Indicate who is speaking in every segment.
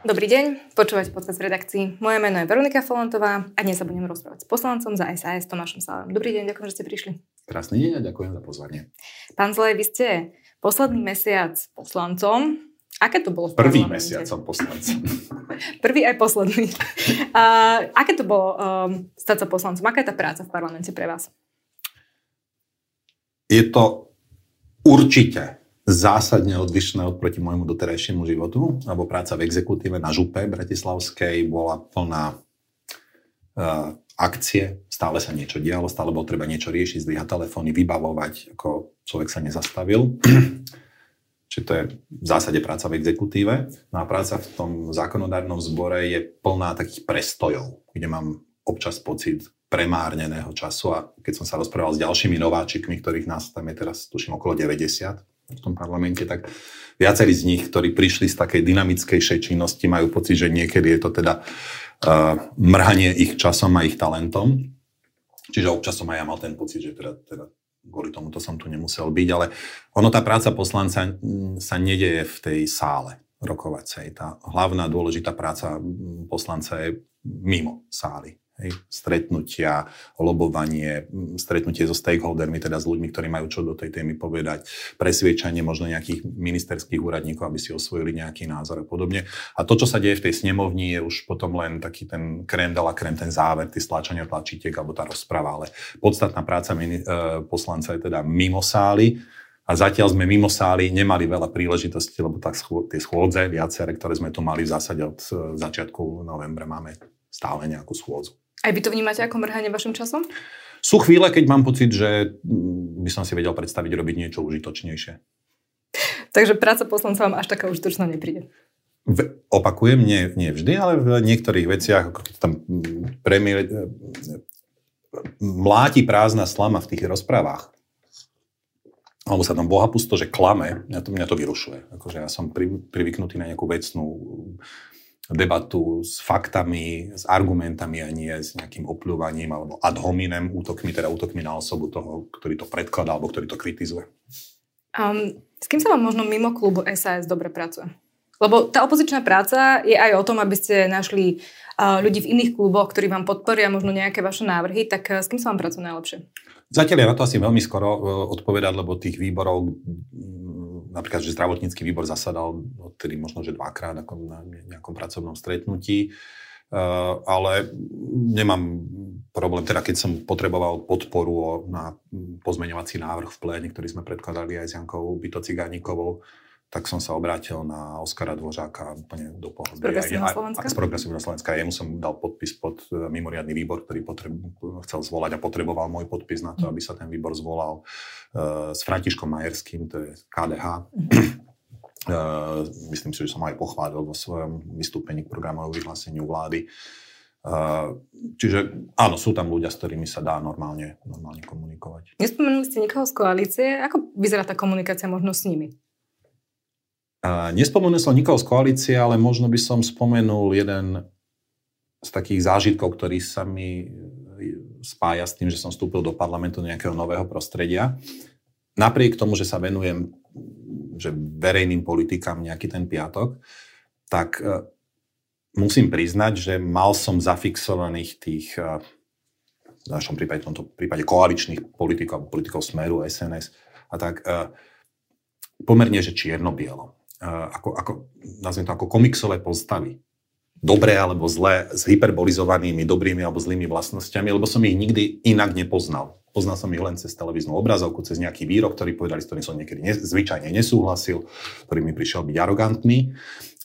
Speaker 1: Dobrý deň, počúvate podcast v redakcii. Moje meno je Veronika Folantová a dnes sa budem rozprávať s poslancom za SAS Tomášom Salom. Dobrý deň, ďakujem, že ste prišli.
Speaker 2: Krásny deň a ďakujem za pozvanie.
Speaker 1: Pán Zlej, vy ste posledný mesiac poslancom. Aké to bolo?
Speaker 2: V Prvý mesiac som poslancom.
Speaker 1: Prvý aj posledný. A, aké to bolo um, stať sa poslancom? Aká je tá práca v parlamente pre vás?
Speaker 2: Je to určite zásadne odlišné oproti môjmu doterajšiemu životu, lebo práca v exekutíve na župe bratislavskej bola plná uh, akcie, stále sa niečo dialo, stále bolo treba niečo riešiť, zdvíhať telefóny, vybavovať, ako človek sa nezastavil. Čiže to je v zásade práca v exekutíve. No a práca v tom zákonodárnom zbore je plná takých prestojov, kde mám občas pocit premárneného času a keď som sa rozprával s ďalšími nováčikmi, ktorých nás tam je teraz tuším okolo 90, v tom parlamente, tak viacerí z nich, ktorí prišli z takej dynamickejšej činnosti, majú pocit, že niekedy je to teda uh, mrhanie ich časom a ich talentom. Čiže občas som aj ja mal ten pocit, že teda, teda kvôli tomuto som tu nemusel byť, ale ono tá práca poslanca sa nedeje v tej sále rokovacej. Tá hlavná dôležitá práca poslanca je mimo sály. Hej, stretnutia, lobovanie, stretnutie so stakeholdermi, teda s ľuďmi, ktorí majú čo do tej témy povedať, presviečanie možno nejakých ministerských úradníkov, aby si osvojili nejaký názor a podobne. A to, čo sa deje v tej snemovni, je už potom len taký ten krém dala krém, ten záver, tie stlačania tlačítek alebo tá rozpráva. Ale podstatná práca e, poslanca je teda mimo sály, a zatiaľ sme mimo sály nemali veľa príležitostí, lebo tak tie schôdze, viaceré, ktoré sme tu mali v zásade od e, začiatku novembra, máme stále nejakú schôdzu.
Speaker 1: Aj vy to vnímate ako mrhanie vašim časom?
Speaker 2: Sú chvíle, keď mám pocit, že mm, by som si vedel predstaviť robiť niečo užitočnejšie.
Speaker 1: Takže práca poslanca vám až taká užitočná nepríde?
Speaker 2: V, opakujem, nie, nie vždy, ale v niektorých veciach, ako tam premiér mláti prázdna slama v tých rozprávach, alebo sa tam boha pusto, že klame, mňa to, mňa to vyrušuje. Akože ja som pri, privyknutý na nejakú vecnú debatu s faktami, s argumentami a nie s nejakým opľúvaním alebo ad hominem útokmi, teda útokmi na osobu toho, ktorý to predkladá alebo ktorý to kritizuje.
Speaker 1: Um, s kým sa vám možno mimo klubu SAS dobre pracuje? Lebo tá opozičná práca je aj o tom, aby ste našli uh, ľudí v iných kluboch, ktorí vám podporia možno nejaké vaše návrhy, tak uh, s kým sa vám pracuje najlepšie?
Speaker 2: Zatiaľ je na to asi veľmi skoro uh, odpovedať, lebo tých výborov napríklad, že zdravotnícky výbor zasadal odtedy možno, že dvakrát ako na nejakom pracovnom stretnutí, uh, ale nemám problém, teda keď som potreboval podporu na pozmeňovací návrh v pléne, ktorý sme predkladali aj s Jankou Bytocigánikovou, tak som sa obrátil na Oskara Dvořáka úplne do pohodby.
Speaker 1: Z Progresívneho Slovenska?
Speaker 2: Z Progresívneho Slovenska. Jemu som dal podpis pod e, mimoriadný výbor, ktorý potreb, chcel zvolať a potreboval môj podpis na to, mm. aby sa ten výbor zvolal uh, s Františkom Majerským, to je KDH. Mm. Uh, myslím si, že som aj pochválil vo svojom vystúpení k programovému vyhláseniu vlády. Uh, čiže áno, sú tam ľudia, s ktorými sa dá normálne, normálne komunikovať.
Speaker 1: Nespomenuli ste nikoho z koalície? Ako vyzerá tá komunikácia možno s nimi?
Speaker 2: Nespomenul som nikoho z koalície, ale možno by som spomenul jeden z takých zážitkov, ktorý sa mi e, spája s tým, že som vstúpil do parlamentu nejakého nového prostredia. Napriek tomu, že sa venujem že verejným politikám nejaký ten piatok, tak e, musím priznať, že mal som zafixovaných tých e, v našom prípade, v tomto prípade koaličných politikov, politikov Smeru, SNS a tak pomerne, že čierno-bielo ako, ako, nazviem to ako komiksové postavy. Dobré alebo zlé, s hyperbolizovanými dobrými alebo zlými vlastnosťami, lebo som ich nikdy inak nepoznal. Poznal som ich len cez televíznu obrazovku, cez nejaký výrok, ktorý povedali, s ktorým som niekedy ne, zvyčajne nesúhlasil, ktorý mi prišiel byť arogantný.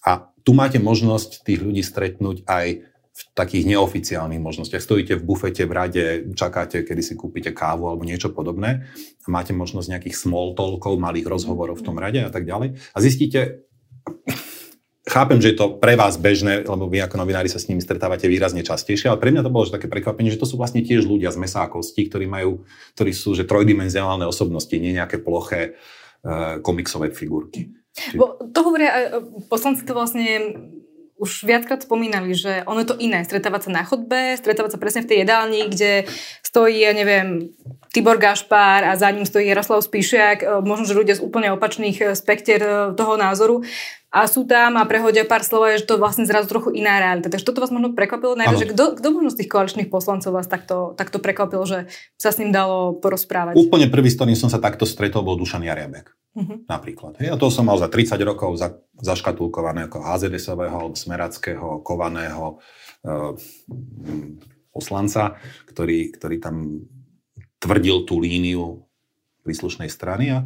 Speaker 2: A tu máte možnosť tých ľudí stretnúť aj v takých neoficiálnych možnostiach. Stojíte v bufete v rade, čakáte, kedy si kúpite kávu alebo niečo podobné a máte možnosť nejakých small talkov, malých rozhovorov v tom rade a tak ďalej. A zistíte, chápem, že je to pre vás bežné, lebo vy ako novinári sa s nimi stretávate výrazne častejšie, ale pre mňa to bolo že také prekvapenie, že to sú vlastne tiež ľudia z mesa a kosti, ktorí majú, ktorí sú že trojdimenzionálne osobnosti, nie nejaké ploché uh, komiksové figurky.
Speaker 1: Bo to hovoria aj poslanci to vlastne už viackrát spomínali, že ono je to iné. Stretávať sa na chodbe, stretávať sa presne v tej jedálni, kde stojí, ja neviem, Tibor Gašpár a za ním stojí Jaroslav Spíšiak, e, možno, že ľudia z úplne opačných e, spektier e, toho názoru a sú tam a prehodia pár slov, že to vlastne zrazu trochu iná realita. Takže toto vás možno prekvapilo najviac, že kto, kto možno z tých koaličných poslancov vás takto, takto prekvapil, že sa s ním dalo porozprávať?
Speaker 2: Úplne prvý, s ktorým som sa takto stretol, bol Dušan Jariabek. Uh-huh. Napríklad. Hej, a to som mal za 30 rokov za, zaškatulkované ako HZDSového alebo smerackého, kovaného uh, poslanca, ktorý, ktorý tam tvrdil tú líniu príslušnej strany a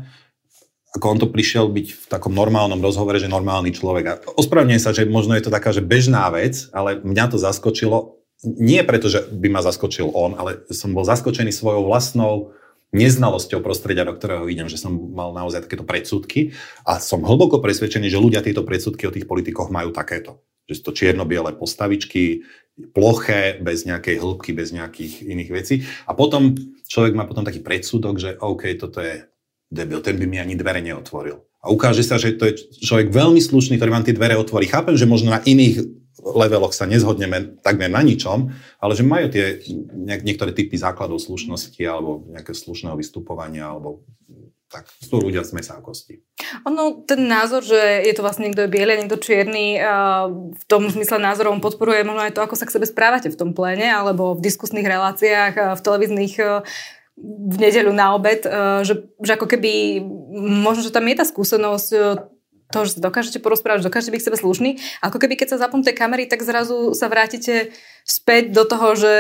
Speaker 2: ako on to prišiel byť v takom normálnom rozhovore, že normálny človek. A ospravedlňujem sa, že možno je to taká, že bežná vec, ale mňa to zaskočilo. Nie preto, že by ma zaskočil on, ale som bol zaskočený svojou vlastnou neznalosťou prostredia, do ktorého idem, že som mal naozaj takéto predsudky a som hlboko presvedčený, že ľudia tieto predsudky o tých politikoch majú takéto. Že sú to čierno-biele postavičky, ploché, bez nejakej hĺbky, bez nejakých iných vecí. A potom človek má potom taký predsudok, že OK, toto je debil, ten by mi ani dvere neotvoril. A ukáže sa, že to je človek veľmi slušný, ktorý vám tie dvere otvorí. Chápem, že možno na iných leveloch sa nezhodneme takmer na ničom, ale že majú tie niektoré typy základov slušnosti alebo nejaké slušného vystupovania alebo tak sú ľudia z mesa a kosti.
Speaker 1: Ono, ten názor, že je to vlastne niekto je biely, niekto čierny, v tom zmysle názorovom podporuje možno aj to, ako sa k sebe správate v tom pléne, alebo v diskusných reláciách, v televíznych v nedeľu na obed, že, že ako keby možno, že tam je tá skúsenosť toho, že sa dokážete porozprávať, že dokážete byť k sebe slušný. Ako keby keď sa zapnú tie kamery, tak zrazu sa vrátite späť do toho, že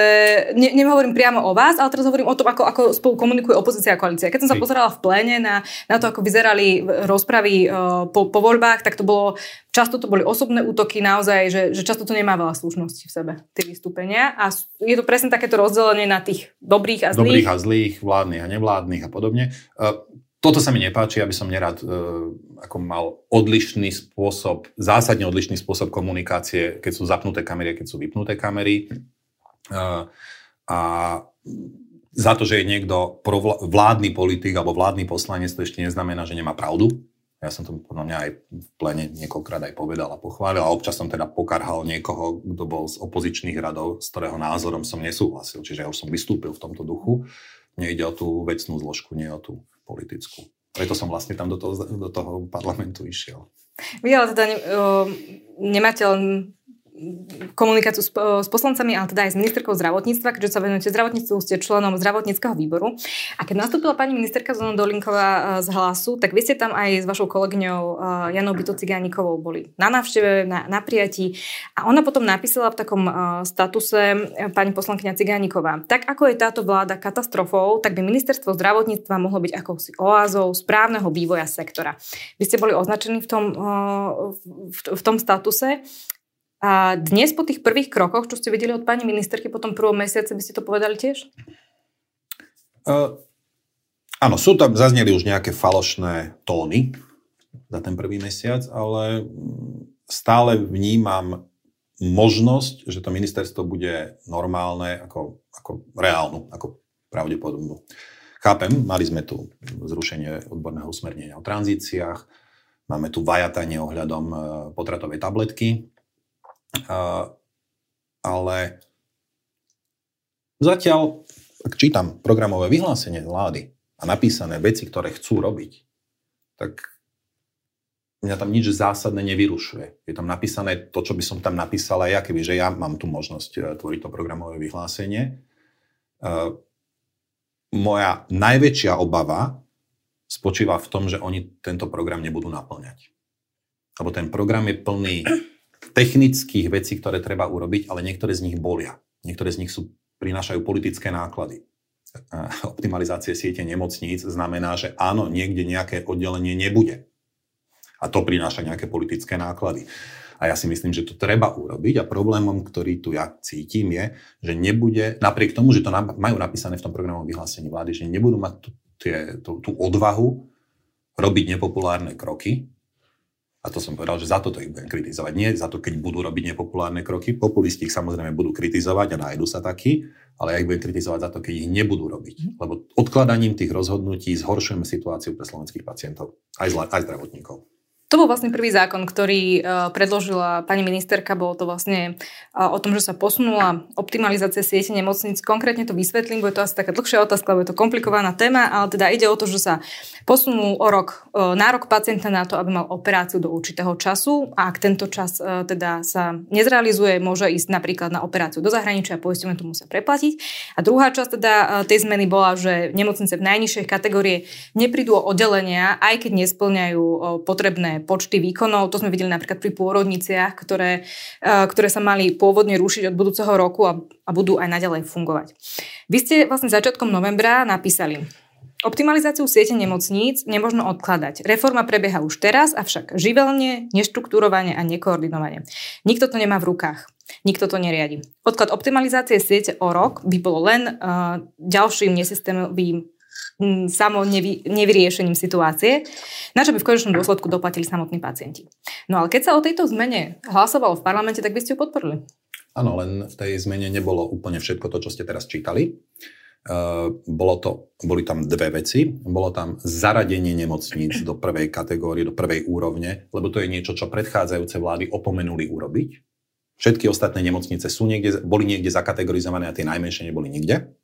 Speaker 1: ne, nehovorím priamo o vás, ale teraz hovorím o tom, ako, ako spolu komunikuje opozícia a koalícia. Keď som sa pozerala v pléne na, na to, ako vyzerali rozpravy uh, po, po voľbách, tak to bolo, často to boli osobné útoky naozaj, že, že často to nemá veľa slušnosti v sebe, tie vystúpenia. A je to presne takéto rozdelenie na tých dobrých a zlých.
Speaker 2: Dobrých a zlých, vládnych a nevládnych a podobne. Uh, toto sa mi nepáči, aby som nerad uh, ako mal odlišný spôsob, zásadne odlišný spôsob komunikácie, keď sú zapnuté kamery a keď sú vypnuté kamery. Uh, a za to, že je niekto vládny politik alebo vládny poslanec, to ešte neznamená, že nemá pravdu. Ja som to podľa mňa aj v plene niekoľkrát aj povedal a pochválil a občas som teda pokarhal niekoho, kto bol z opozičných radov, z ktorého názorom som nesúhlasil. Čiže ja už som vystúpil v tomto duchu. Nejde o tú vecnú zložku, nie o tú politickú. Preto som vlastne tam do toho, do toho parlamentu išiel.
Speaker 1: Vy ale teda ne, nemáte len komunikáciu s, s poslancami, ale teda aj s ministerkou zdravotníctva, keďže sa venujete zdravotníctvu, ste členom zdravotníckého výboru. A keď nastúpila pani ministerka Zona Dolinková e, z hlasu, tak vy ste tam aj s vašou kolegyňou e, Janou Byto Cigánikovou boli na návšteve, na, na prijatí. A ona potom napísala v takom statuse pani poslankyňa Cigániková. Tak ako je táto vláda katastrofou, tak by ministerstvo zdravotníctva mohlo byť akousi oázou správneho vývoja sektora. Vy ste boli označení v tom, v tom statuse. A dnes po tých prvých krokoch, čo ste videli od pani ministerky po tom prvom mesiace, by ste to povedali tiež?
Speaker 2: Uh, áno, sú tam, zazneli už nejaké falošné tóny za ten prvý mesiac, ale stále vnímam možnosť, že to ministerstvo bude normálne ako, ako reálnu, ako pravdepodobnú. Chápem, mali sme tu zrušenie odborného usmernenia o tranzíciách, máme tu vajatanie ohľadom e, potratovej tabletky, ale zatiaľ, ak čítam programové vyhlásenie vlády a napísané veci, ktoré chcú robiť, tak mňa tam nič zásadné nevyrušuje. Je tam napísané to, čo by som tam napísal aj ja, keby že ja mám tu možnosť e, tvoriť to programové vyhlásenie. Uh, moja najväčšia obava spočíva v tom, že oni tento program nebudú naplňať. Lebo ten program je plný technických vecí, ktoré treba urobiť, ale niektoré z nich bolia. Niektoré z nich sú, prinášajú politické náklady. Optimalizácie siete nemocníc znamená, že áno, niekde nejaké oddelenie nebude. A to prináša nejaké politické náklady. A ja si myslím, že to treba urobiť a problémom, ktorý tu ja cítim, je, že nebude, napriek tomu, že to majú napísané v tom programovom vyhlásení vlády, že nebudú mať tú, tú, tú odvahu robiť nepopulárne kroky, A to som povedal, že za toto ich budem kritizovať. Nie za to, keď budú robiť nepopulárne kroky. Populisti ich samozrejme budú kritizovať a nájdu sa takí, ale ja ich budem kritizovať za to, keď ich nebudú robiť. Mhm. Lebo odkladaním tých rozhodnutí zhoršujeme situáciu pre slovenských pacientov, aj, zla, aj zdravotníkov.
Speaker 1: To bol vlastne prvý zákon, ktorý uh, predložila pani ministerka. Bolo to vlastne uh, o tom, že sa posunula optimalizácia siete nemocníc. Konkrétne to vysvetlím, bude to asi taká dlhšia otázka, lebo je to komplikovaná téma, ale teda ide o to, že sa posunul o rok uh, nárok pacienta na to, aby mal operáciu do určitého času a ak tento čas teda sa nezrealizuje, môže ísť napríklad na operáciu do zahraničia a poistenie to musia preplatiť. A druhá časť teda tej zmeny bola, že nemocnice v najnižšej kategórie neprídu o oddelenia, aj keď nesplňajú uh, počty výkonov. To sme videli napríklad pri pôrodniciach, ktoré, e, ktoré sa mali pôvodne rušiť od budúceho roku a, a budú aj naďalej fungovať. Vy ste vlastne začiatkom novembra napísali Optimalizáciu siete nemocníc nemožno odkladať. Reforma prebieha už teraz, avšak živelne, neštruktúrovane a nekoordinovane. Nikto to nemá v rukách. Nikto to neriadi. Odklad optimalizácie siete o rok by bolo len uh, ďalším nesystémovým samo nevy, nevyriešením situácie, na čo by v konečnom dôsledku doplatili samotní pacienti. No ale keď sa o tejto zmene hlasovalo v parlamente, tak by ste ju podporili.
Speaker 2: Áno, len v tej zmene nebolo úplne všetko to, čo ste teraz čítali. Uh, bolo to, boli tam dve veci. Bolo tam zaradenie nemocníc do prvej kategórie, do prvej úrovne, lebo to je niečo, čo predchádzajúce vlády opomenuli urobiť. Všetky ostatné nemocnice sú niekde, boli niekde zakategorizované a tie najmenšie neboli nikde.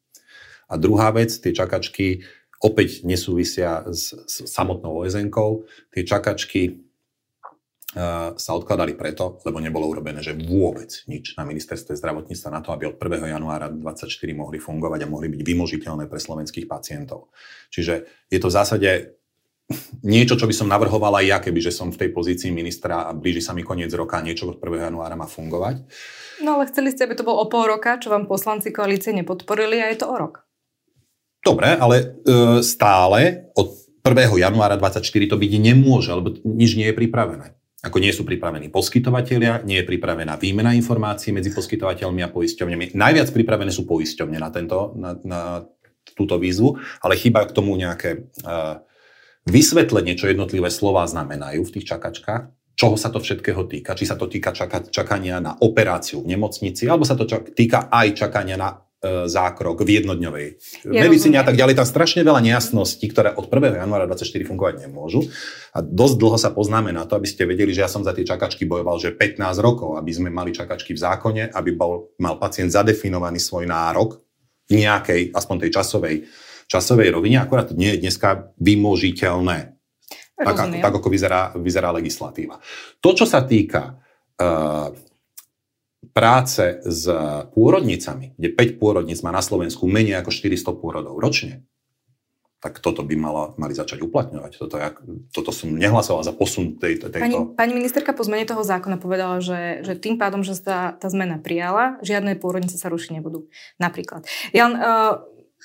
Speaker 2: A druhá vec, tie čakačky opäť nesúvisia s, s samotnou osn Tie čakačky uh, sa odkladali preto, lebo nebolo urobené, že vôbec nič na ministerstve zdravotníctva na to, aby od 1. januára 2024 mohli fungovať a mohli byť vymožiteľné pre slovenských pacientov. Čiže je to v zásade niečo, čo by som navrhoval aj ja, kebyže som v tej pozícii ministra a blíži sa mi koniec roka niečo od 1. januára má fungovať.
Speaker 1: No ale chceli ste, aby to bol o pol roka, čo vám poslanci koalície nepodporili a je to o rok.
Speaker 2: Dobre, ale e, stále od 1. januára 2024 to byť nemôže, lebo nič nie je pripravené. Ako nie sú pripravení poskytovateľia, nie je pripravená výmena informácií medzi poskytovateľmi a poisťovňami. Najviac pripravené sú poisťovne na, tento, na, na túto výzvu, ale chýba k tomu nejaké uh, vysvetlenie, čo jednotlivé slova znamenajú v tých čakačkách, čoho sa to všetkého týka. Či sa to týka čaka, čakania na operáciu v nemocnici, alebo sa to čak, týka aj čakania na zákrok v jednodňovej ja medicíne a tak ďalej. Tam strašne veľa nejasností, ktoré od 1. januára 2024 fungovať nemôžu. A dosť dlho sa poznáme na to, aby ste vedeli, že ja som za tie čakačky bojoval, že 15 rokov, aby sme mali čakačky v zákone, aby bol, mal pacient zadefinovaný svoj nárok v nejakej, aspoň tej časovej, časovej rovine. Akorát to nie je dneska vymožiteľné. Tak, tak ako vyzerá, vyzerá legislatíva. To, čo sa týka uh, práce s pôrodnicami, kde 5 pôrodnic má na Slovensku menej ako 400 pôrodov ročne, tak toto by mala, mali začať uplatňovať. Toto, jak, toto som nehlasoval za posun tejto... tejto...
Speaker 1: Pani, pani ministerka po zmene toho zákona povedala, že, že tým pádom, že sa tá zmena prijala, žiadne pôrodnice sa rušiť nebudú. Napríklad. Jan, uh,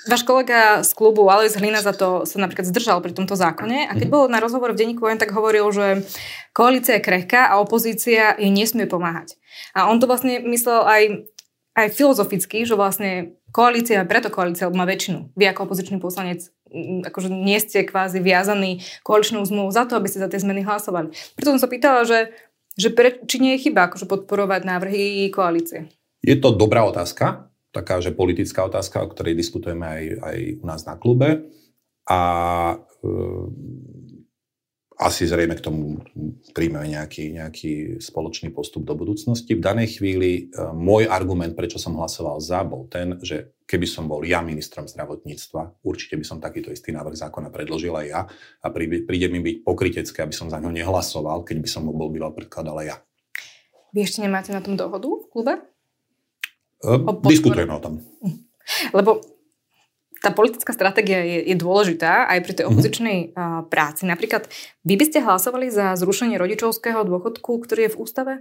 Speaker 1: Váš kolega z klubu Alois Hlina za to sa napríklad zdržal pri tomto zákone a keď mhm. bol na rozhovor v denníku tak hovoril, že koalícia je krehká a opozícia jej nesmie pomáhať. A on to vlastne myslel aj, aj filozoficky, že vlastne koalícia, preto koalícia má väčšinu. Vy ako opozičný poslanec akože nie ste kvázi viazaní koaličnou zmluvou za to, aby ste za tie zmeny hlasovali. Preto som sa pýtala, že, že pre, či nie je chyba akože podporovať návrhy koalície.
Speaker 2: Je to dobrá otázka taká, že politická otázka, o ktorej diskutujeme aj, aj u nás na klube. A e, asi zrejme k tomu príjmeme nejaký, nejaký spoločný postup do budúcnosti. V danej chvíli e, môj argument, prečo som hlasoval za, bol ten, že keby som bol ja ministrom zdravotníctva, určite by som takýto istý návrh zákona predložil aj ja a príde, príde mi byť pokrytecké, aby som za ňo nehlasoval, keď by som ho bol býval predkladal aj ja.
Speaker 1: Vy ešte nemáte na tom dohodu v klube?
Speaker 2: O Diskutujeme o tom.
Speaker 1: Lebo tá politická stratégia je, je dôležitá aj pri tej mhm. opozičnej uh, práci. Napríklad, vy by ste hlasovali za zrušenie rodičovského dôchodku, ktorý je v ústave?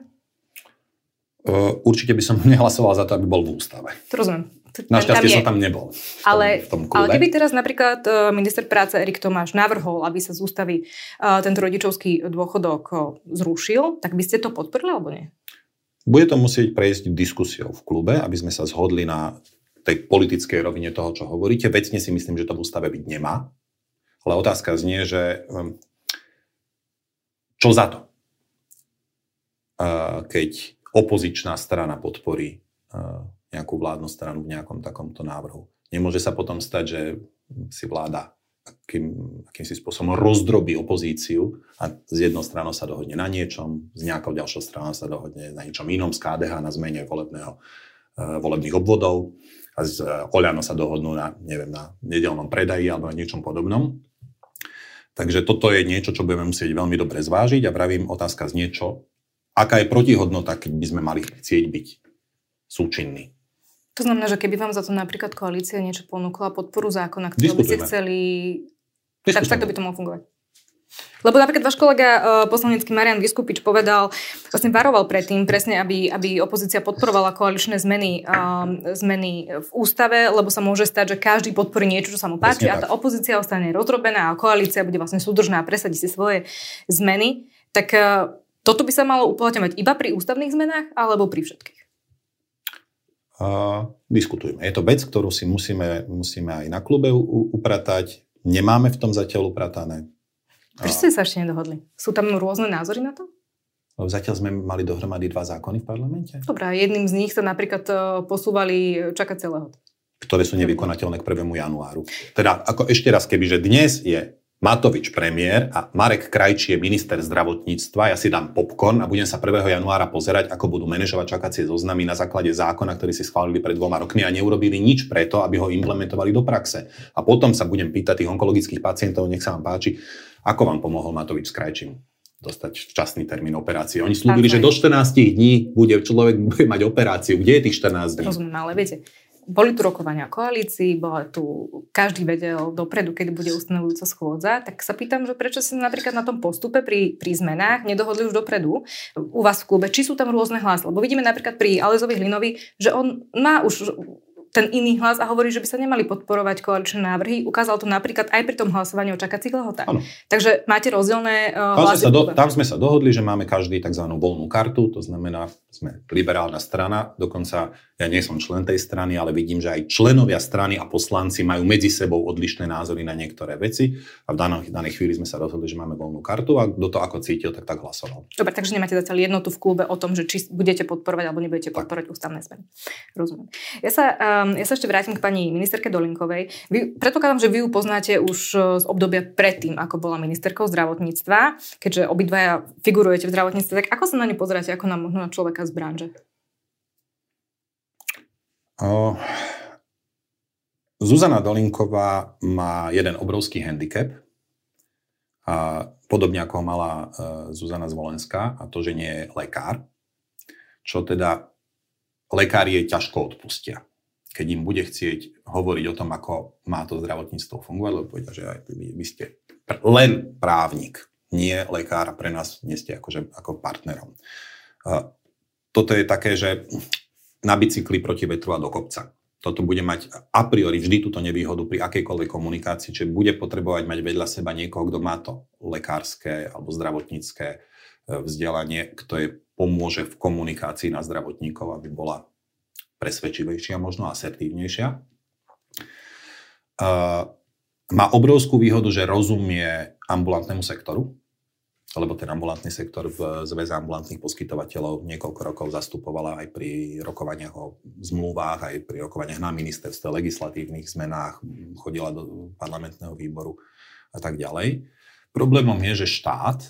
Speaker 2: Uh, určite by som nehlasoval za to, aby bol v ústave.
Speaker 1: To rozumiem.
Speaker 2: Našťastie som tam nebol. V tom,
Speaker 1: ale,
Speaker 2: v tom
Speaker 1: ale keby teraz napríklad minister práce Erik Tomáš navrhol, aby sa z ústavy uh, tento rodičovský dôchodok uh, zrušil, tak by ste to podporili alebo nie?
Speaker 2: Bude to musieť prejsť diskusiou v klube, aby sme sa zhodli na tej politickej rovine toho, čo hovoríte. Vecne si myslím, že to v ústave byť nemá. Ale otázka znie, že hm, čo za to? keď opozičná strana podporí nejakú vládnu stranu v nejakom takomto návrhu. Nemôže sa potom stať, že si vláda akým, akýmsi spôsobom rozdrobí opozíciu a z jednou stranou sa dohodne na niečom, z nejakou ďalšou stranou sa dohodne na niečom inom z KDH, na zmene volebného, uh, volebných obvodov a z uh, Oľano sa dohodnú na, neviem, na nedelnom predaji alebo na niečom podobnom. Takže toto je niečo, čo budeme musieť veľmi dobre zvážiť a pravím otázka z niečo, aká je protihodnota, keď by sme mali chcieť byť súčinní.
Speaker 1: To znamená, že keby vám za to napríklad koalícia niečo ponúkla, podporu zákona, ktorý by ste chceli... Tak, tak to by to mohlo fungovať. Lebo napríklad váš kolega uh, poslanecký Marian Vyskupič povedal, vlastne varoval predtým presne, aby, aby opozícia podporovala koaličné zmeny, um, zmeny v ústave, lebo sa môže stať, že každý podporí niečo, čo sa mu páči a tá opozícia ostane rozrobená a koalícia bude vlastne súdržná a presadí si svoje zmeny. Tak uh, toto by sa malo uplatňovať iba pri ústavných zmenách alebo pri všetkých?
Speaker 2: uh, diskutujme. Je to vec, ktorú si musíme, musíme aj na klube upratať. Nemáme v tom zatiaľ upratané.
Speaker 1: Prečo ste sa ešte nedohodli? Sú tam rôzne názory na to?
Speaker 2: Zatiaľ sme mali dohromady dva zákony v parlamente.
Speaker 1: Dobre, jedným z nich sa napríklad e, posúvali čakacie lehoty.
Speaker 2: Ktoré sú nevykonateľné k 1. januáru. Teda ako ešte raz, kebyže dnes je Matovič premiér a Marek Krajčí je minister zdravotníctva. Ja si dám popcorn a budem sa 1. januára pozerať, ako budú manažovať čakacie zoznamy na základe zákona, ktorý si schválili pred dvoma rokmi a neurobili nič preto, aby ho implementovali do praxe. A potom sa budem pýtať tých onkologických pacientov, nech sa vám páči, ako vám pomohol Matovič s Krajčím dostať včasný termín operácie. Oni slúbili, že do 14 dní bude človek bude mať operáciu. Kde je tých 14 dní?
Speaker 1: Rozumiem, ale viete, boli tu rokovania o koalícii, bola tu, každý vedel dopredu, kedy bude ustanovujúca schôdza, tak sa pýtam, že prečo sa napríklad na tom postupe pri, pri zmenách nedohodli už dopredu u vás v klube, či sú tam rôzne hlasy. Lebo vidíme napríklad pri Alezovi Hlinovi, že on má už ten iný hlas a hovorí, že by sa nemali podporovať koaličné návrhy. Ukázal to napríklad aj pri tom hlasovaní o čakacích lehotách. Takže máte rozdielne uh,
Speaker 2: tam, hlasy. Sme sa do, tam sme sa dohodli, že máme každý tzv. voľnú kartu, to znamená, sme liberálna strana, dokonca ja nie som člen tej strany, ale vidím, že aj členovia strany a poslanci majú medzi sebou odlišné názory na niektoré veci a v danej, danej chvíli sme sa rozhodli, že máme voľnú kartu a kto to ako cítil, tak tak hlasoval.
Speaker 1: Dobre, takže nemáte zatiaľ jednotu v klube o tom, že či budete podporovať alebo nebudete podporovať tak. ústavné zmeny. Rozumiem. Ja sa, um, ja sa ešte vrátim k pani ministerke Dolinkovej. Vy, predpokladám, že vy ju poznáte už e, z obdobia predtým, ako bola ministerkou zdravotníctva, keďže obidvaja figurujete v zdravotníctve, tak ako sa na ňu pozeráte ako na možno človeka z branže?
Speaker 2: Zuzana Dolinková má jeden obrovský handicap, a podobne ako ho mala uh, Zuzana Zvolenská, a to, že nie je lekár, čo teda lekári jej ťažko odpustia. Keď im bude chcieť hovoriť o tom, ako má to zdravotníctvo fungovať, lebo povedia, že aj vy, vy ste pr- len právnik, nie lekár a pre nás nie ste akože, ako partnerom. Uh, toto je také, že na bicykli proti vetru a do kopca. Toto bude mať a priori vždy túto nevýhodu pri akejkoľvek komunikácii, čiže bude potrebovať mať vedľa seba niekoho, kto má to lekárske alebo zdravotnícke e, vzdelanie, kto je pomôže v komunikácii na zdravotníkov, aby bola presvedčivejšia, možno asertívnejšia. Uh, má obrovskú výhodu, že rozumie ambulantnému sektoru, lebo ten ambulantný sektor v Zväze ambulantných poskytovateľov niekoľko rokov zastupovala aj pri rokovaniach o zmluvách, aj pri rokovaniach na ministerstve, legislatívnych zmenách, chodila do parlamentného výboru a tak ďalej. Problémom je, že štát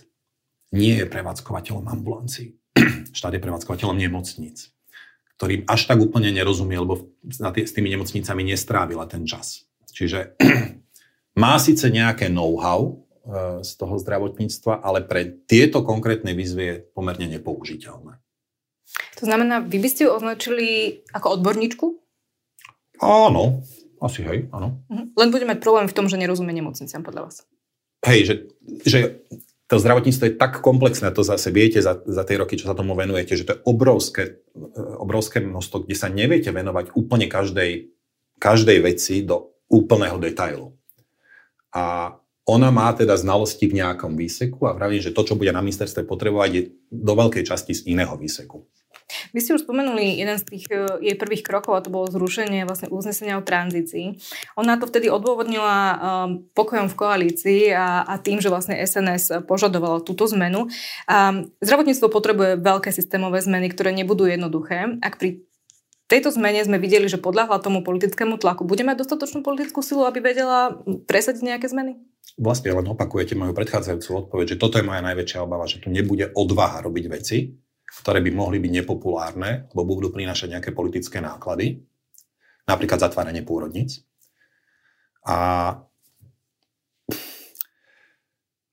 Speaker 2: nie je prevádzkovateľom ambulancií. štát je prevádzkovateľom nemocníc, ktorým až tak úplne nerozumie, lebo s tými nemocnicami nestrávila ten čas. Čiže má síce nejaké know-how, z toho zdravotníctva, ale pre tieto konkrétne výzvy je pomerne nepoužiteľné.
Speaker 1: To znamená, vy by ste ju označili ako odborníčku?
Speaker 2: Áno, asi hej, áno.
Speaker 1: Mhm. Len bude mať problém v tom, že nerozumie nemocniciam podľa vás.
Speaker 2: Hej, že, že to zdravotníctvo je tak komplexné, to zase viete za, za tie roky, čo sa tomu venujete, že to je obrovské, e, obrovské množstvo, kde sa neviete venovať úplne každej, každej veci do úplného detailu. A ona má teda znalosti v nejakom výseku a vravím, že to, čo bude na ministerstve potrebovať, je do veľkej časti z iného výseku.
Speaker 1: Vy ste už spomenuli jeden z tých uh, jej prvých krokov a to bolo zrušenie vlastne uznesenia o tranzícii. Ona to vtedy odôvodnila um, pokojom v koalícii a, a tým, že vlastne SNS požadovala túto zmenu. Um, zdravotníctvo potrebuje veľké systémové zmeny, ktoré nebudú jednoduché. Ak pri tejto zmene sme videli, že podľahla tomu politickému tlaku. Bude mať dostatočnú politickú silu, aby vedela presadiť nejaké zmeny?
Speaker 2: Vlastne len opakujete moju predchádzajúcu odpoveď, že toto je moja najväčšia obava, že tu nebude odvaha robiť veci, ktoré by mohli byť nepopulárne, alebo budú prinášať nejaké politické náklady, napríklad zatváranie pôrodníc. A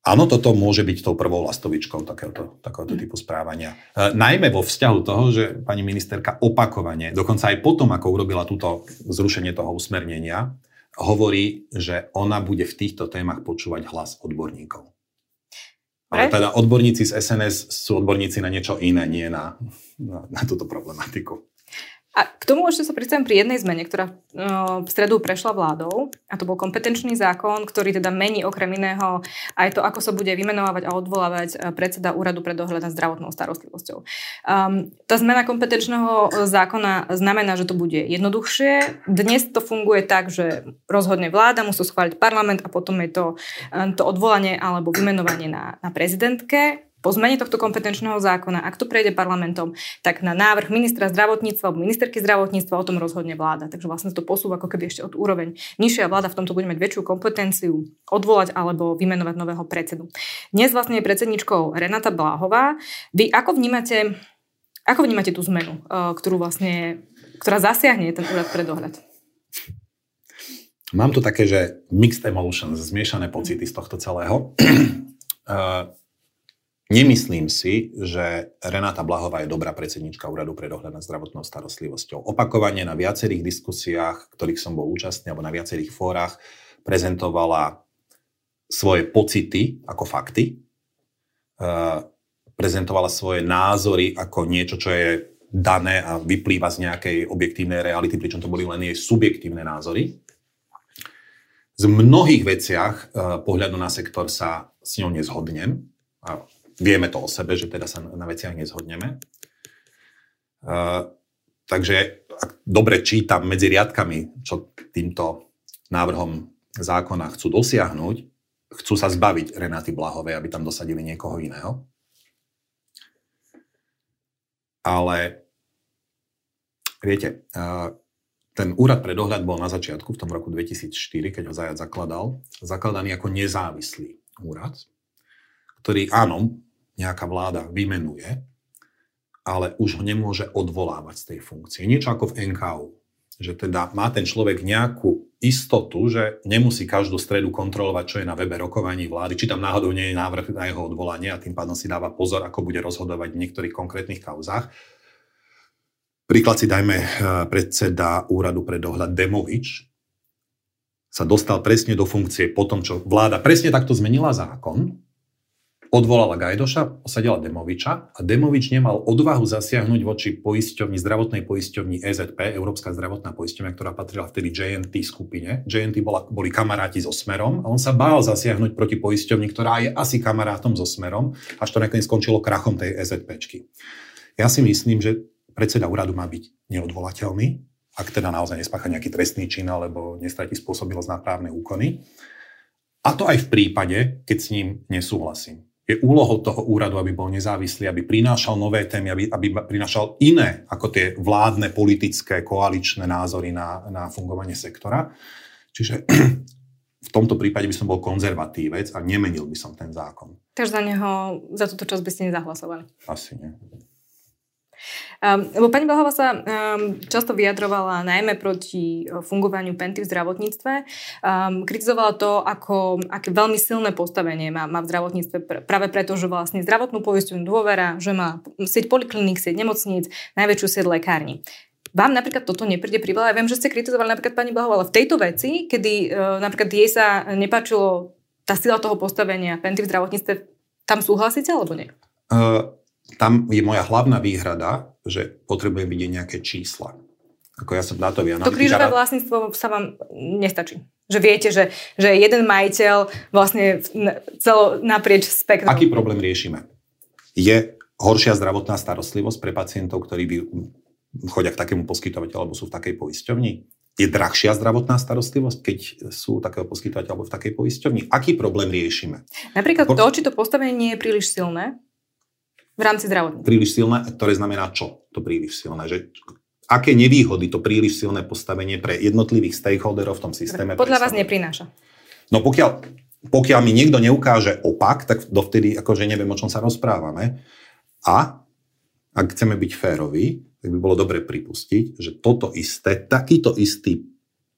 Speaker 2: Áno, toto môže byť tou prvou lastovičkou takéhoto, takéhoto mm. typu správania. E, najmä vo vzťahu toho, že pani ministerka opakovane, dokonca aj potom, ako urobila túto zrušenie toho usmernenia, hovorí, že ona bude v týchto témach počúvať hlas odborníkov. Ale teda odborníci z SNS sú odborníci na niečo iné, nie na, na, na túto problematiku.
Speaker 1: A k tomu ešte sa predstavím pri jednej zmene, ktorá v stredu prešla vládou, a to bol kompetenčný zákon, ktorý teda mení okrem iného aj to, ako sa bude vymenovať a odvolávať e, predseda úradu pre dohľad nad zdravotnou starostlivosťou. Um, tá zmena kompetenčného zákona znamená, že to bude jednoduchšie. Dnes to funguje tak, že rozhodne vláda, musí schváliť parlament a potom je to, e, to odvolanie alebo vymenovanie na, na prezidentke po zmene tohto kompetenčného zákona, ak to prejde parlamentom, tak na návrh ministra zdravotníctva alebo ministerky zdravotníctva o tom rozhodne vláda. Takže vlastne to posúva ako keby ešte od úroveň nižšia vláda v tomto bude mať väčšiu kompetenciu odvolať alebo vymenovať nového predsedu. Dnes vlastne je predsedničkou Renata Bláhová. Vy ako vnímate, ako vnímate tú zmenu, eh, ktorú vlastne, ktorá zasiahne ten úrad pre dohľad?
Speaker 2: Mám tu také, že mixed emotions, zmiešané pocity z tohto celého. Nemyslím si, že Renáta Blahová je dobrá predsednička úradu pre dohľad nad zdravotnou starostlivosťou. Opakovane na viacerých diskusiách, ktorých som bol účastný, alebo na viacerých fórach, prezentovala svoje pocity ako fakty, prezentovala svoje názory ako niečo, čo je dané a vyplýva z nejakej objektívnej reality, pričom to boli len jej subjektívne názory. Z mnohých veciach pohľadu na sektor sa s ňou nezhodnem. A vieme to o sebe, že teda sa na veciach nezhodneme. Uh, takže ak dobre čítam medzi riadkami, čo týmto návrhom zákona chcú dosiahnuť, chcú sa zbaviť Renáty Blahovej, aby tam dosadili niekoho iného. Ale viete, ten úrad pre dohľad bol na začiatku, v tom roku 2004, keď ho Zajac zakladal, zakladaný ako nezávislý úrad, ktorý áno, nejaká vláda vymenuje, ale už ho nemôže odvolávať z tej funkcie. Niečo ako v NKU. Že teda má ten človek nejakú istotu, že nemusí každú stredu kontrolovať, čo je na webe rokovaní vlády, či tam náhodou nie je návrh na jeho odvolanie a tým pádom si dáva pozor, ako bude rozhodovať v niektorých konkrétnych kauzách. Príklad si dajme eh, predseda úradu pre dohľad Demovič, sa dostal presne do funkcie po tom, čo vláda presne takto zmenila zákon, odvolala Gajdoša, osadila Demoviča a Demovič nemal odvahu zasiahnuť voči poisťovni, zdravotnej poisťovni EZP, Európska zdravotná poisťovňa, ktorá patrila vtedy JNT skupine. JNT bola, boli kamaráti so Smerom a on sa bál zasiahnuť proti poisťovni, ktorá je asi kamarátom so Smerom, až to nakoniec skončilo krachom tej EZPčky. Ja si myslím, že predseda úradu má byť neodvolateľný, ak teda naozaj nespácha nejaký trestný čin alebo nestratí spôsobilosť na právne úkony. A to aj v prípade, keď s ním nesúhlasím je úlohou toho úradu, aby bol nezávislý, aby prinášal nové témy, aby, aby prinášal iné ako tie vládne, politické, koaličné názory na, na fungovanie sektora. Čiže v tomto prípade by som bol konzervatívec a nemenil by som ten zákon.
Speaker 1: Takže za neho, za túto časť by ste nezahlasovali?
Speaker 2: Asi nie.
Speaker 1: Um, lebo pani Blahová sa um, často vyjadrovala najmä proti uh, fungovaniu Penty v zdravotníctve. Um, kritizovala to, ako, aké veľmi silné postavenie má, má v zdravotníctve pr- práve preto, že vlastne zdravotnú poisťovňu dôvera, že má sieť polikliník, sieť nemocníc, najväčšiu sieť lekární. Vám napríklad toto nepríde pri Ja viem, že ste kritizovali napríklad pani Blahová, ale v tejto veci, kedy uh, napríklad jej sa nepáčilo tá sila toho postavenia Penty v zdravotníctve, tam súhlasíte alebo nie? Uh
Speaker 2: tam je moja hlavná výhrada, že potrebujem vidieť nejaké čísla. Ako ja som dátový
Speaker 1: analytik. To krížové vlastníctvo sa vám nestačí. Že viete, že, že jeden majiteľ vlastne celo naprieč spektrum.
Speaker 2: Aký problém riešime? Je horšia zdravotná starostlivosť pre pacientov, ktorí chodia k takému poskytovateľu alebo sú v takej poisťovni? Je drahšia zdravotná starostlivosť, keď sú takého poskytovateľa alebo v takej poisťovni? Aký problém riešime?
Speaker 1: Napríklad to, či to postavenie nie je príliš silné v rámci zdravotníctva.
Speaker 2: Príliš silné, ktoré znamená čo? To príliš silné. Že aké nevýhody to príliš silné postavenie pre jednotlivých stakeholderov v tom systéme
Speaker 1: Podľa vás neprináša.
Speaker 2: No pokiaľ, pokiaľ mi niekto neukáže opak, tak dovtedy akože neviem, o čom sa rozprávame. A ak chceme byť féroví, tak by bolo dobre pripustiť, že toto isté, takýto istý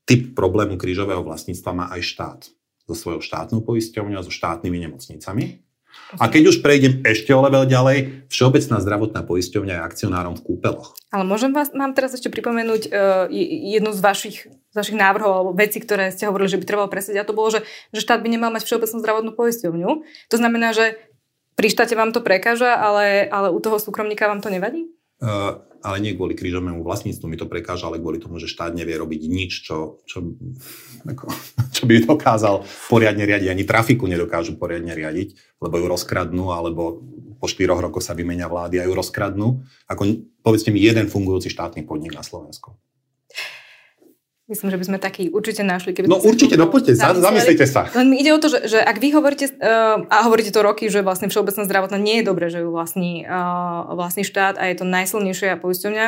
Speaker 2: typ problému krížového vlastníctva má aj štát so svojou štátnou poisťovňou a so štátnymi nemocnicami. A keď už prejdem ešte o level ďalej, Všeobecná zdravotná poisťovňa je akcionárom v kúpeloch.
Speaker 1: Ale môžem vás, mám teraz ešte pripomenúť uh, jednu z vašich, z vašich návrhov alebo veci, ktoré ste hovorili, že by trebalo presediť. A to bolo, že, že štát by nemal mať Všeobecnú zdravotnú poisťovňu. To znamená, že pri štáte vám to prekáža, ale, ale u toho súkromníka vám to nevadí?
Speaker 2: Uh, ale nie kvôli krížovému vlastníctvu mi to prekáža, ale kvôli tomu, že štát nevie robiť nič, čo, čo, ako, čo by dokázal poriadne riadiť. Ani trafiku nedokážu poriadne riadiť, lebo ju rozkradnú, alebo po štyroch rokoch sa vymenia vlády a ju rozkradnú. Ako, povedzte mi jeden fungujúci štátny podnik na Slovensku.
Speaker 1: Myslím, že by sme taký určite našli.
Speaker 2: Keby no určite, no poďte, zamyslite sa.
Speaker 1: Len ide o to, že, že ak vy hovoríte, uh, a hovoríte to roky, že vlastne všeobecná zdravotná nie je dobré, že ju vlastní, uh, vlastní štát a je to najsilnejšia poisťovňa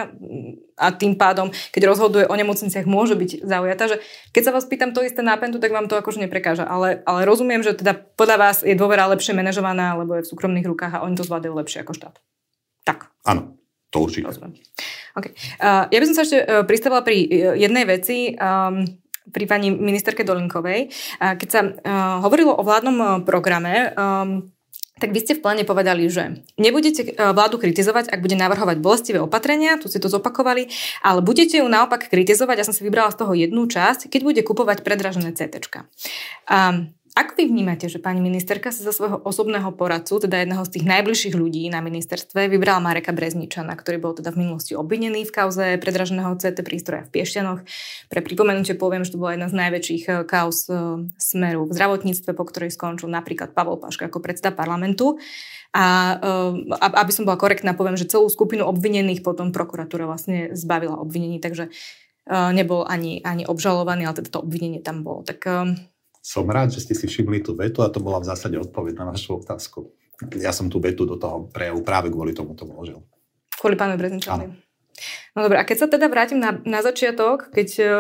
Speaker 1: a tým pádom, keď rozhoduje o nemocniciach, môže byť zaujatá, že keď sa vás pýtam to isté nápentu, tak vám to akože neprekáža. Ale, ale rozumiem, že teda podľa vás je dôvera lepšie manažovaná, alebo je v súkromných rukách a oni to zvládajú lepšie ako štát. Tak.
Speaker 2: Áno, to určite.
Speaker 1: Rozumiem. Okay. Uh, ja by som sa ešte uh, pristavila pri uh, jednej veci. Um, pri pani ministerke Dolinkovej. Keď sa uh, hovorilo o vládnom programe, um, tak vy ste v pláne povedali, že nebudete vládu kritizovať, ak bude navrhovať bolestivé opatrenia, tu ste to zopakovali, ale budete ju naopak kritizovať, ja som si vybrala z toho jednu časť, keď bude kupovať predražené CT. Um, ako vy vnímate, že pani ministerka sa za svojho osobného poradcu, teda jedného z tých najbližších ľudí na ministerstve, vybrala Mareka Brezničana, ktorý bol teda v minulosti obvinený v kauze predraženého CT prístroja v Piešťanoch. Pre pripomenutie poviem, že to bola jedna z najväčších eh, kauz eh, smeru v zdravotníctve, po ktorej skončil napríklad Pavol Paška ako predseda parlamentu. A eh, aby som bola korektná, poviem, že celú skupinu obvinených potom prokuratúra vlastne zbavila obvinení, takže nebol ani, ani obžalovaný, ale teda to obvinenie tam bolo. Tak
Speaker 2: som rád, že ste si všimli tú vetu a to bola v zásade odpoveď na vašu otázku. Ja som tú vetu do toho prejavu práve kvôli tomu to vložil.
Speaker 1: Kvôli pánu Brezenčanovi. No dobre, a keď sa teda vrátim na, na začiatok, keď uh,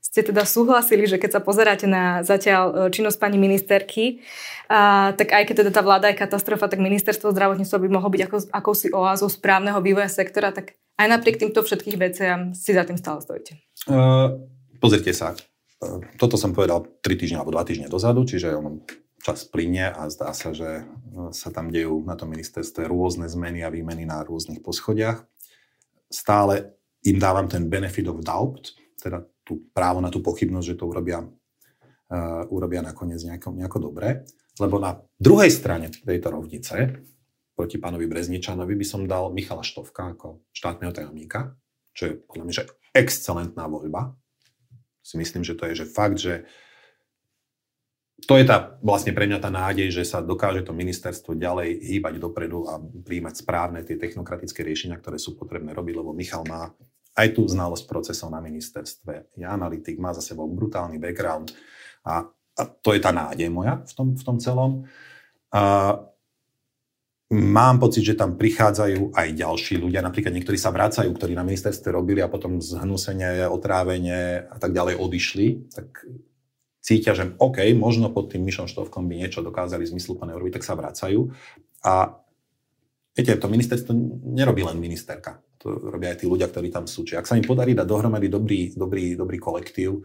Speaker 1: ste teda súhlasili, že keď sa pozeráte na zatiaľ uh, činnosť pani ministerky, uh, tak aj keď teda tá vláda je katastrofa, tak ministerstvo zdravotníctva by mohlo byť ako, akousi oázou správneho vývoja sektora, tak aj napriek týmto všetkých veciam si za tým stále stojíte.
Speaker 2: Uh, pozrite sa, toto som povedal 3 týždne alebo 2 týždne dozadu, čiže on čas plyne a zdá sa, že no, sa tam dejú na tom ministerstve rôzne zmeny a výmeny na rôznych poschodiach. Stále im dávam ten benefit of doubt, teda tú právo na tú pochybnosť, že to urobia, uh, urobia nakoniec nejako, nejako dobre. Lebo na druhej strane tejto rovnice proti pánovi Brezničanovi by som dal Michala Štovka ako štátneho tajomníka, čo je podľa mňa že excelentná voľba, si myslím, že to je že fakt, že to je tá, vlastne pre mňa tá nádej, že sa dokáže to ministerstvo ďalej hýbať dopredu a príjmať správne tie technokratické riešenia, ktoré sú potrebné robiť, lebo Michal má aj tú znalosť procesov na ministerstve, je analytik, má za sebou brutálny background a, a to je tá nádej moja v tom, v tom celom. A Mám pocit, že tam prichádzajú aj ďalší ľudia, napríklad niektorí sa vracajú, ktorí na ministerstve robili a potom zhnusenie, otrávenie a tak ďalej odišli, tak cítia, že OK, možno pod tým Myšom Štovkom by niečo dokázali zmysluplné robiť, tak sa vracajú. A viete, to ministerstvo nerobí len ministerka. To robia aj tí ľudia, ktorí tam sú. Čiže ak sa im podarí dať dohromady dobrý, dobrý, dobrý kolektív,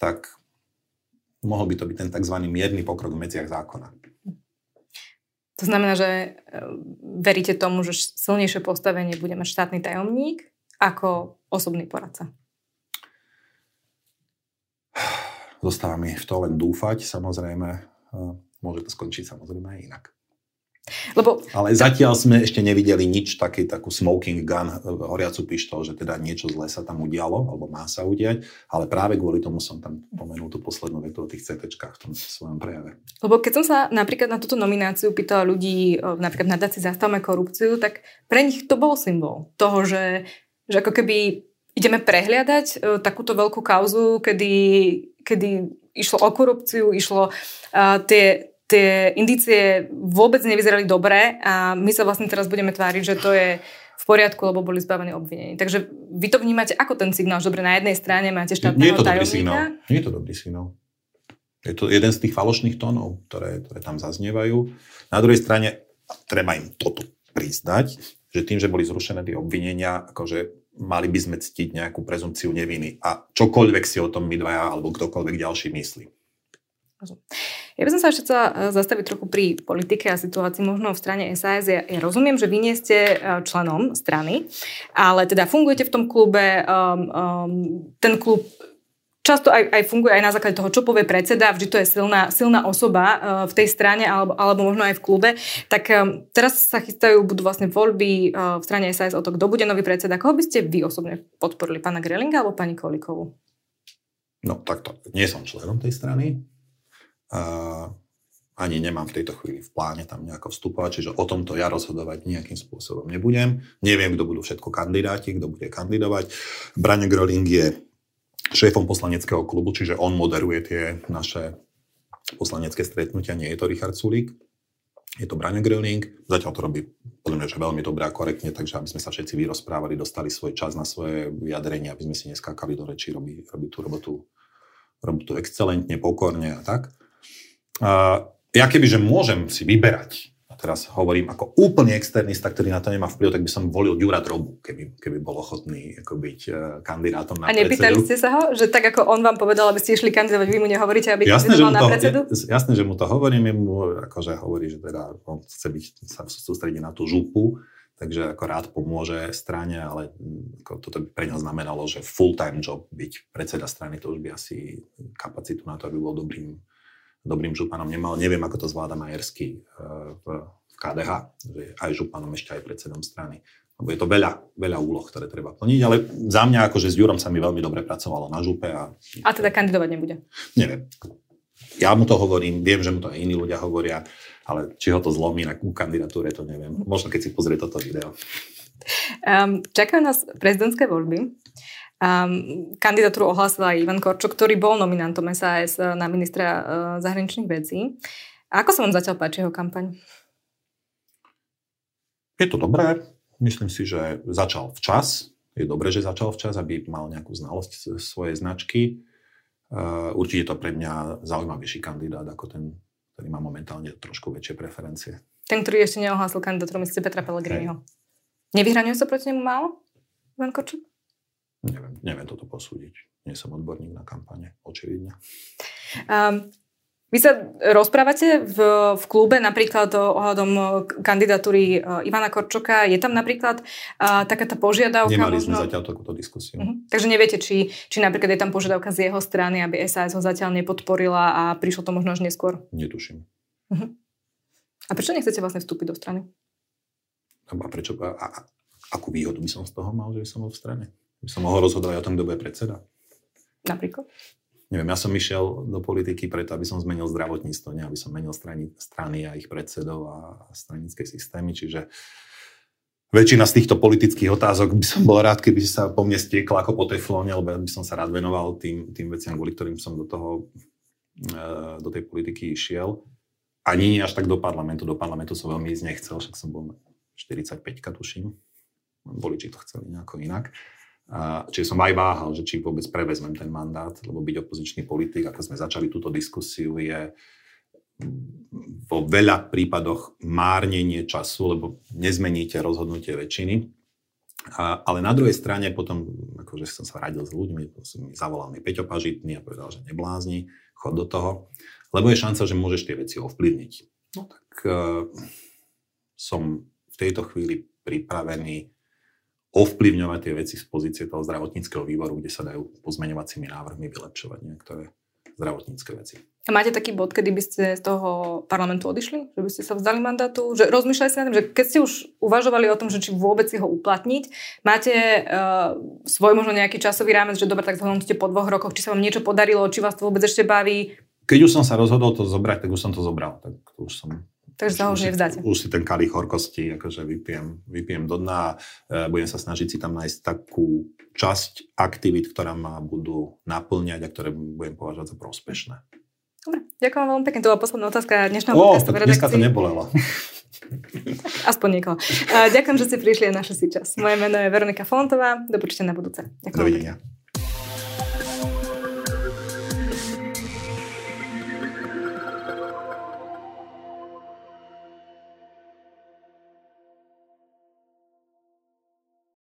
Speaker 2: tak mohol by to byť ten tzv. mierny pokrok v medziach zákona.
Speaker 1: To znamená, že e, veríte tomu, že silnejšie postavenie bude mať štátny tajomník ako osobný poradca?
Speaker 2: Zostáva mi v to len dúfať, samozrejme. Môže to skončiť samozrejme aj inak.
Speaker 1: Lebo...
Speaker 2: Ale zatiaľ sme ešte nevideli nič, taký, takú smoking gun, horiacu pištol, že teda niečo zlé sa tam udialo, alebo má sa udiať, ale práve kvôli tomu som tam pomenul tú poslednú vetu o tých CT v tom svojom prejave.
Speaker 1: Lebo keď som sa napríklad na túto nomináciu pýtala ľudí, napríklad na Daci zastavme korupciu, tak pre nich to bol symbol toho, že, že ako keby ideme prehliadať e, takúto veľkú kauzu, kedy, kedy išlo o korupciu, išlo uh, tie tie indície vôbec nevyzerali dobre a my sa vlastne teraz budeme tváriť, že to je v poriadku, lebo boli zbavení obvinení. Takže vy to vnímate ako ten signál, že dobre, na jednej strane máte štátneho Nie je to tajomníka. dobrý signál.
Speaker 2: Nie je to dobrý signál. Je to jeden z tých falošných tónov, ktoré, ktoré tam zaznievajú. Na druhej strane treba im toto priznať, že tým, že boli zrušené tie obvinenia, akože mali by sme ctiť nejakú prezumpciu neviny a čokoľvek si o tom my dvaja alebo ktokoľvek ďalší myslí.
Speaker 1: Ja by som sa ešte chcela e, zastaviť trochu pri politike a situácii možno v strane SAS. Ja, ja rozumiem, že vy nie ste e, členom strany, ale teda fungujete v tom klube, um, um, ten klub často aj, aj funguje aj na základe toho, čo povie predseda, vždy to je silná, silná osoba v tej strane alebo, alebo možno aj v klube. Tak teraz sa chystajú, budú vlastne voľby v strane SAS o to, kto bude nový predseda. Koho by ste vy osobne podporili? Pána Grelinga alebo pani Kolikovu?
Speaker 2: No takto, nie som členom tej strany, ani nemám v tejto chvíli v pláne tam nejako vstupovať, čiže o tomto ja rozhodovať nejakým spôsobom nebudem. Neviem, kto budú všetko kandidáti, kto bude kandidovať. Braňo Groling je šéfom poslaneckého klubu, čiže on moderuje tie naše poslanecké stretnutia, nie je to Richard Sulík. Je to Braňo Grilling, zatiaľ to robí podľa mňa, že veľmi dobre a korektne, takže aby sme sa všetci vyrozprávali, dostali svoj čas na svoje vyjadrenie, aby sme si neskákali do rečí, robí, robí tú robotu, robí tú excelentne, pokorne a tak. Ja keby, že môžem si vyberať, a teraz hovorím ako úplný externista, ktorý na to nemá vplyv, tak by som volil Ďura Drobu, keby, keby bol ochotný ako byť uh, kandidátom na
Speaker 1: A nepýtali ste sa ho, že tak ako on vám povedal, aby ste išli kandidovať, vy mu nehovoríte, aby jasné, kandidoval na to, predsedu?
Speaker 2: Jasné, že mu to hovorím, mu akože hovorí, že teda on chce byť, sa sústrediť na tú župu, takže ako rád pomôže strane, ale mm, ako toto by pre ňa znamenalo, že full-time job byť predseda strany, to už by asi kapacitu na to, aby bol dobrým dobrým županom nemal. Neviem, ako to zvláda Majersky eh, v, v KDH, že aj županom, ešte aj predsedom strany. Lebo je to veľa, veľa úloh, ktoré treba plniť, ale za mňa akože s Jurom sa mi veľmi dobre pracovalo na župe. A,
Speaker 1: a teda kandidovať nebude?
Speaker 2: Neviem. Ja mu to hovorím, viem, že mu to aj iní ľudia hovoria, ale či ho to zlomí na kandidatúre, to neviem. Možno keď si pozrie toto video.
Speaker 1: Um, čakajú nás prezidentské voľby. Um, kandidatúru ohlásil aj Ivan Korčo, ktorý bol nominantom SAS eh, na ministra uh, zahraničných vecí. A ako sa vám zatiaľ páči jeho kampaň?
Speaker 2: Je to dobré. Myslím si, že začal včas. Je dobré, že začal včas, aby mal nejakú znalosť svojej značky. Uh, určite to pre mňa zaujímavejší kandidát ako ten, ktorý má momentálne trošku väčšie preferencie.
Speaker 1: Ten, ktorý ešte neohlásil kandidatúru, myslíte Petra Pellegriniho. Nevyhraňuje sa proti nemu málo? Ivan Korčok?
Speaker 2: Neviem, neviem toto posúdiť. Nie som odborník na kampane, očividne.
Speaker 1: Um, vy sa rozprávate v, v klube napríklad ohľadom kandidatúry uh, Ivana Korčoka. Je tam napríklad uh, taká tá požiadavka?
Speaker 2: Nemali možno... sme zatiaľ takúto diskusiu. Uh-huh.
Speaker 1: Takže neviete, či, či napríklad je tam požiadavka z jeho strany, aby SAS ho zatiaľ nepodporila a prišlo to možno až neskôr?
Speaker 2: Netuším.
Speaker 1: Uh-huh. A prečo nechcete vlastne vstúpiť do strany?
Speaker 2: A prečo? A, a, akú výhodu by som z toho mal, že som bol v strane? By som mohol rozhodovať o tom, kto bude predseda.
Speaker 1: Napríklad?
Speaker 2: Neviem, ja som išiel do politiky preto, aby som zmenil zdravotníctvo, nie aby som menil strany, strany a ich predsedov a stranické systémy, čiže väčšina z týchto politických otázok by som bol rád, keby sa po mne stiekla ako po teflóne, lebo by som sa rád venoval tým, tým veciam, kvôli ktorým som do toho, e, do tej politiky išiel. Ani nie až tak do parlamentu. Do parlamentu som veľmi ísť nechcel, však som bol 45 tuším. Voliči to chceli nejako inak. Čiže som aj váhal, že či vôbec prevezmem ten mandát, lebo byť opozičný politik, ako sme začali túto diskusiu, je vo veľa prípadoch márnenie času, lebo nezmeníte rozhodnutie väčšiny. A, ale na druhej strane potom, akože som sa radil s ľuďmi, som mi zavolal mi Peťo Pažitný a povedal, že neblázni, chod do toho, lebo je šanca, že môžeš tie veci ovplyvniť. No tak uh, som v tejto chvíli pripravený ovplyvňovať tie veci z pozície toho zdravotníckého výboru, kde sa dajú pozmeňovacími návrhmi vylepšovať niektoré zdravotnícke veci.
Speaker 1: A máte taký bod, kedy by ste z toho parlamentu odišli? Že by ste sa vzdali mandátu? Že rozmýšľali ste na tým, že keď ste už uvažovali o tom, že či vôbec si ho uplatniť, máte uh, svoj možno nejaký časový rámec, že dobre, tak zhodnotíte po dvoch rokoch, či sa vám niečo podarilo, či vás to vôbec ešte baví?
Speaker 2: Keď už som sa rozhodol to zobrať, tak už som to zobral. Tak to už som
Speaker 1: Takže sa už nevzdáte.
Speaker 2: Už si ten kalich horkosti akože vypijem, vypijem do dna a e, budem sa snažiť si tam nájsť takú časť aktivít, ktorá ma budú naplňať a ktoré budem považovať za prospešné.
Speaker 1: Dobre, ďakujem veľmi pekne. To bola posledná otázka dnešného
Speaker 2: oh, podcastu. dneska to nebolelo.
Speaker 1: Aspoň niekoho. Ďakujem, že ste prišli a našli si čas. Moje meno je Veronika Fontová. Do na budúce.
Speaker 2: Ďakujem. Dovidenia.